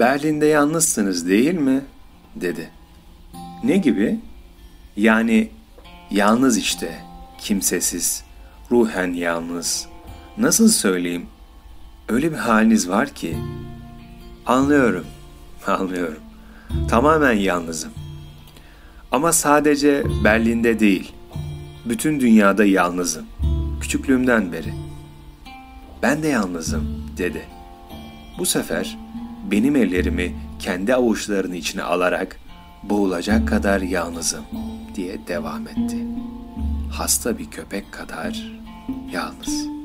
Berlin'de yalnızsınız değil mi? dedi. Ne gibi? Yani yalnız işte, kimsesiz, ruhen yalnız. Nasıl söyleyeyim? Öyle bir haliniz var ki. Anlıyorum, anlıyorum. Tamamen yalnızım. Ama sadece Berlin'de değil, bütün dünyada yalnızım. Küçüklüğümden beri. Ben de yalnızım, dedi. Bu sefer benim ellerimi kendi avuçlarının içine alarak boğulacak kadar yalnızım diye devam etti. Hasta bir köpek kadar yalnız.